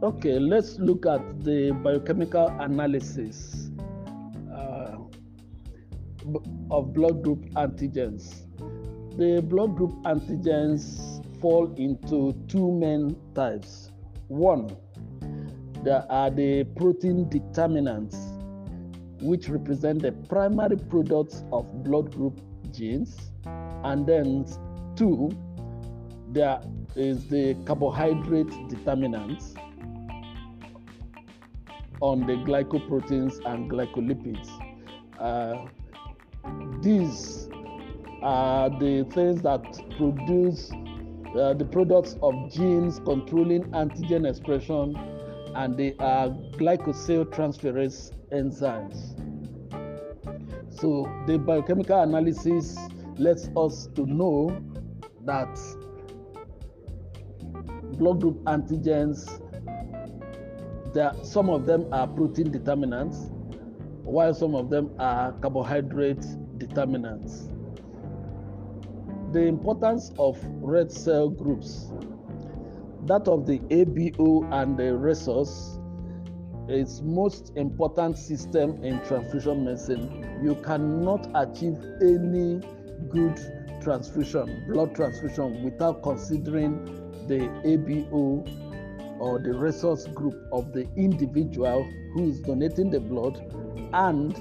Okay, let's look at the biochemical analysis uh, of blood group antigens. The blood group antigens fall into two main types. One, there are the protein determinants, which represent the primary products of blood group genes. And then, two, there is the carbohydrate determinants on the glycoproteins and glycolipids. Uh, these are the things that produce uh, the products of genes controlling antigen expression, and they are glycosyl transferase enzymes. So the biochemical analysis lets us to know that blood group antigens some of them are protein determinants, while some of them are carbohydrate determinants. The importance of red cell groups, that of the ABO and the rhesus, is most important system in transfusion medicine. You cannot achieve any good transfusion, blood transfusion, without considering the ABO or the rhesus group of the individual who is donating the blood and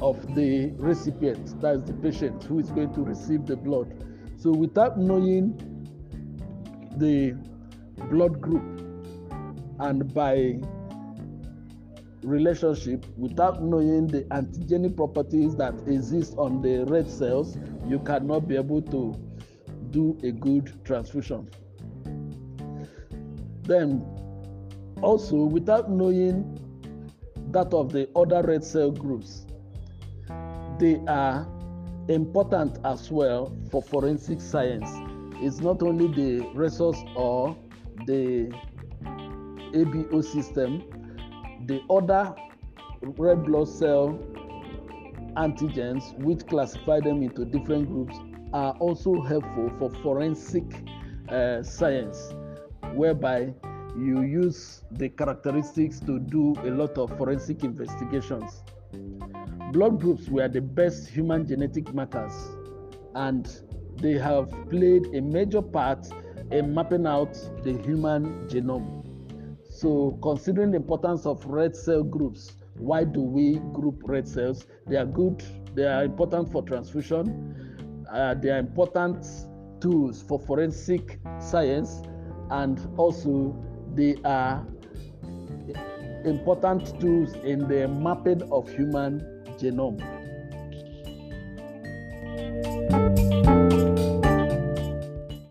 of the recipient, that is the patient who is going to receive the blood. So, without knowing the blood group and by relationship, without knowing the antigenic properties that exist on the red cells, you cannot be able to do a good transfusion. Then, also, without knowing that of the other red cell groups, they are important as well for forensic science. It's not only the rhesus or the ABO system, the other red blood cell antigens, which classify them into different groups, are also helpful for forensic uh, science whereby you use the characteristics to do a lot of forensic investigations. Blood groups were the best human genetic markers, and they have played a major part in mapping out the human genome. So, considering the importance of red cell groups, why do we group red cells? They are good, they are important for transfusion, uh, they are important tools for forensic science, and also they are important tools in the mapping of human genome.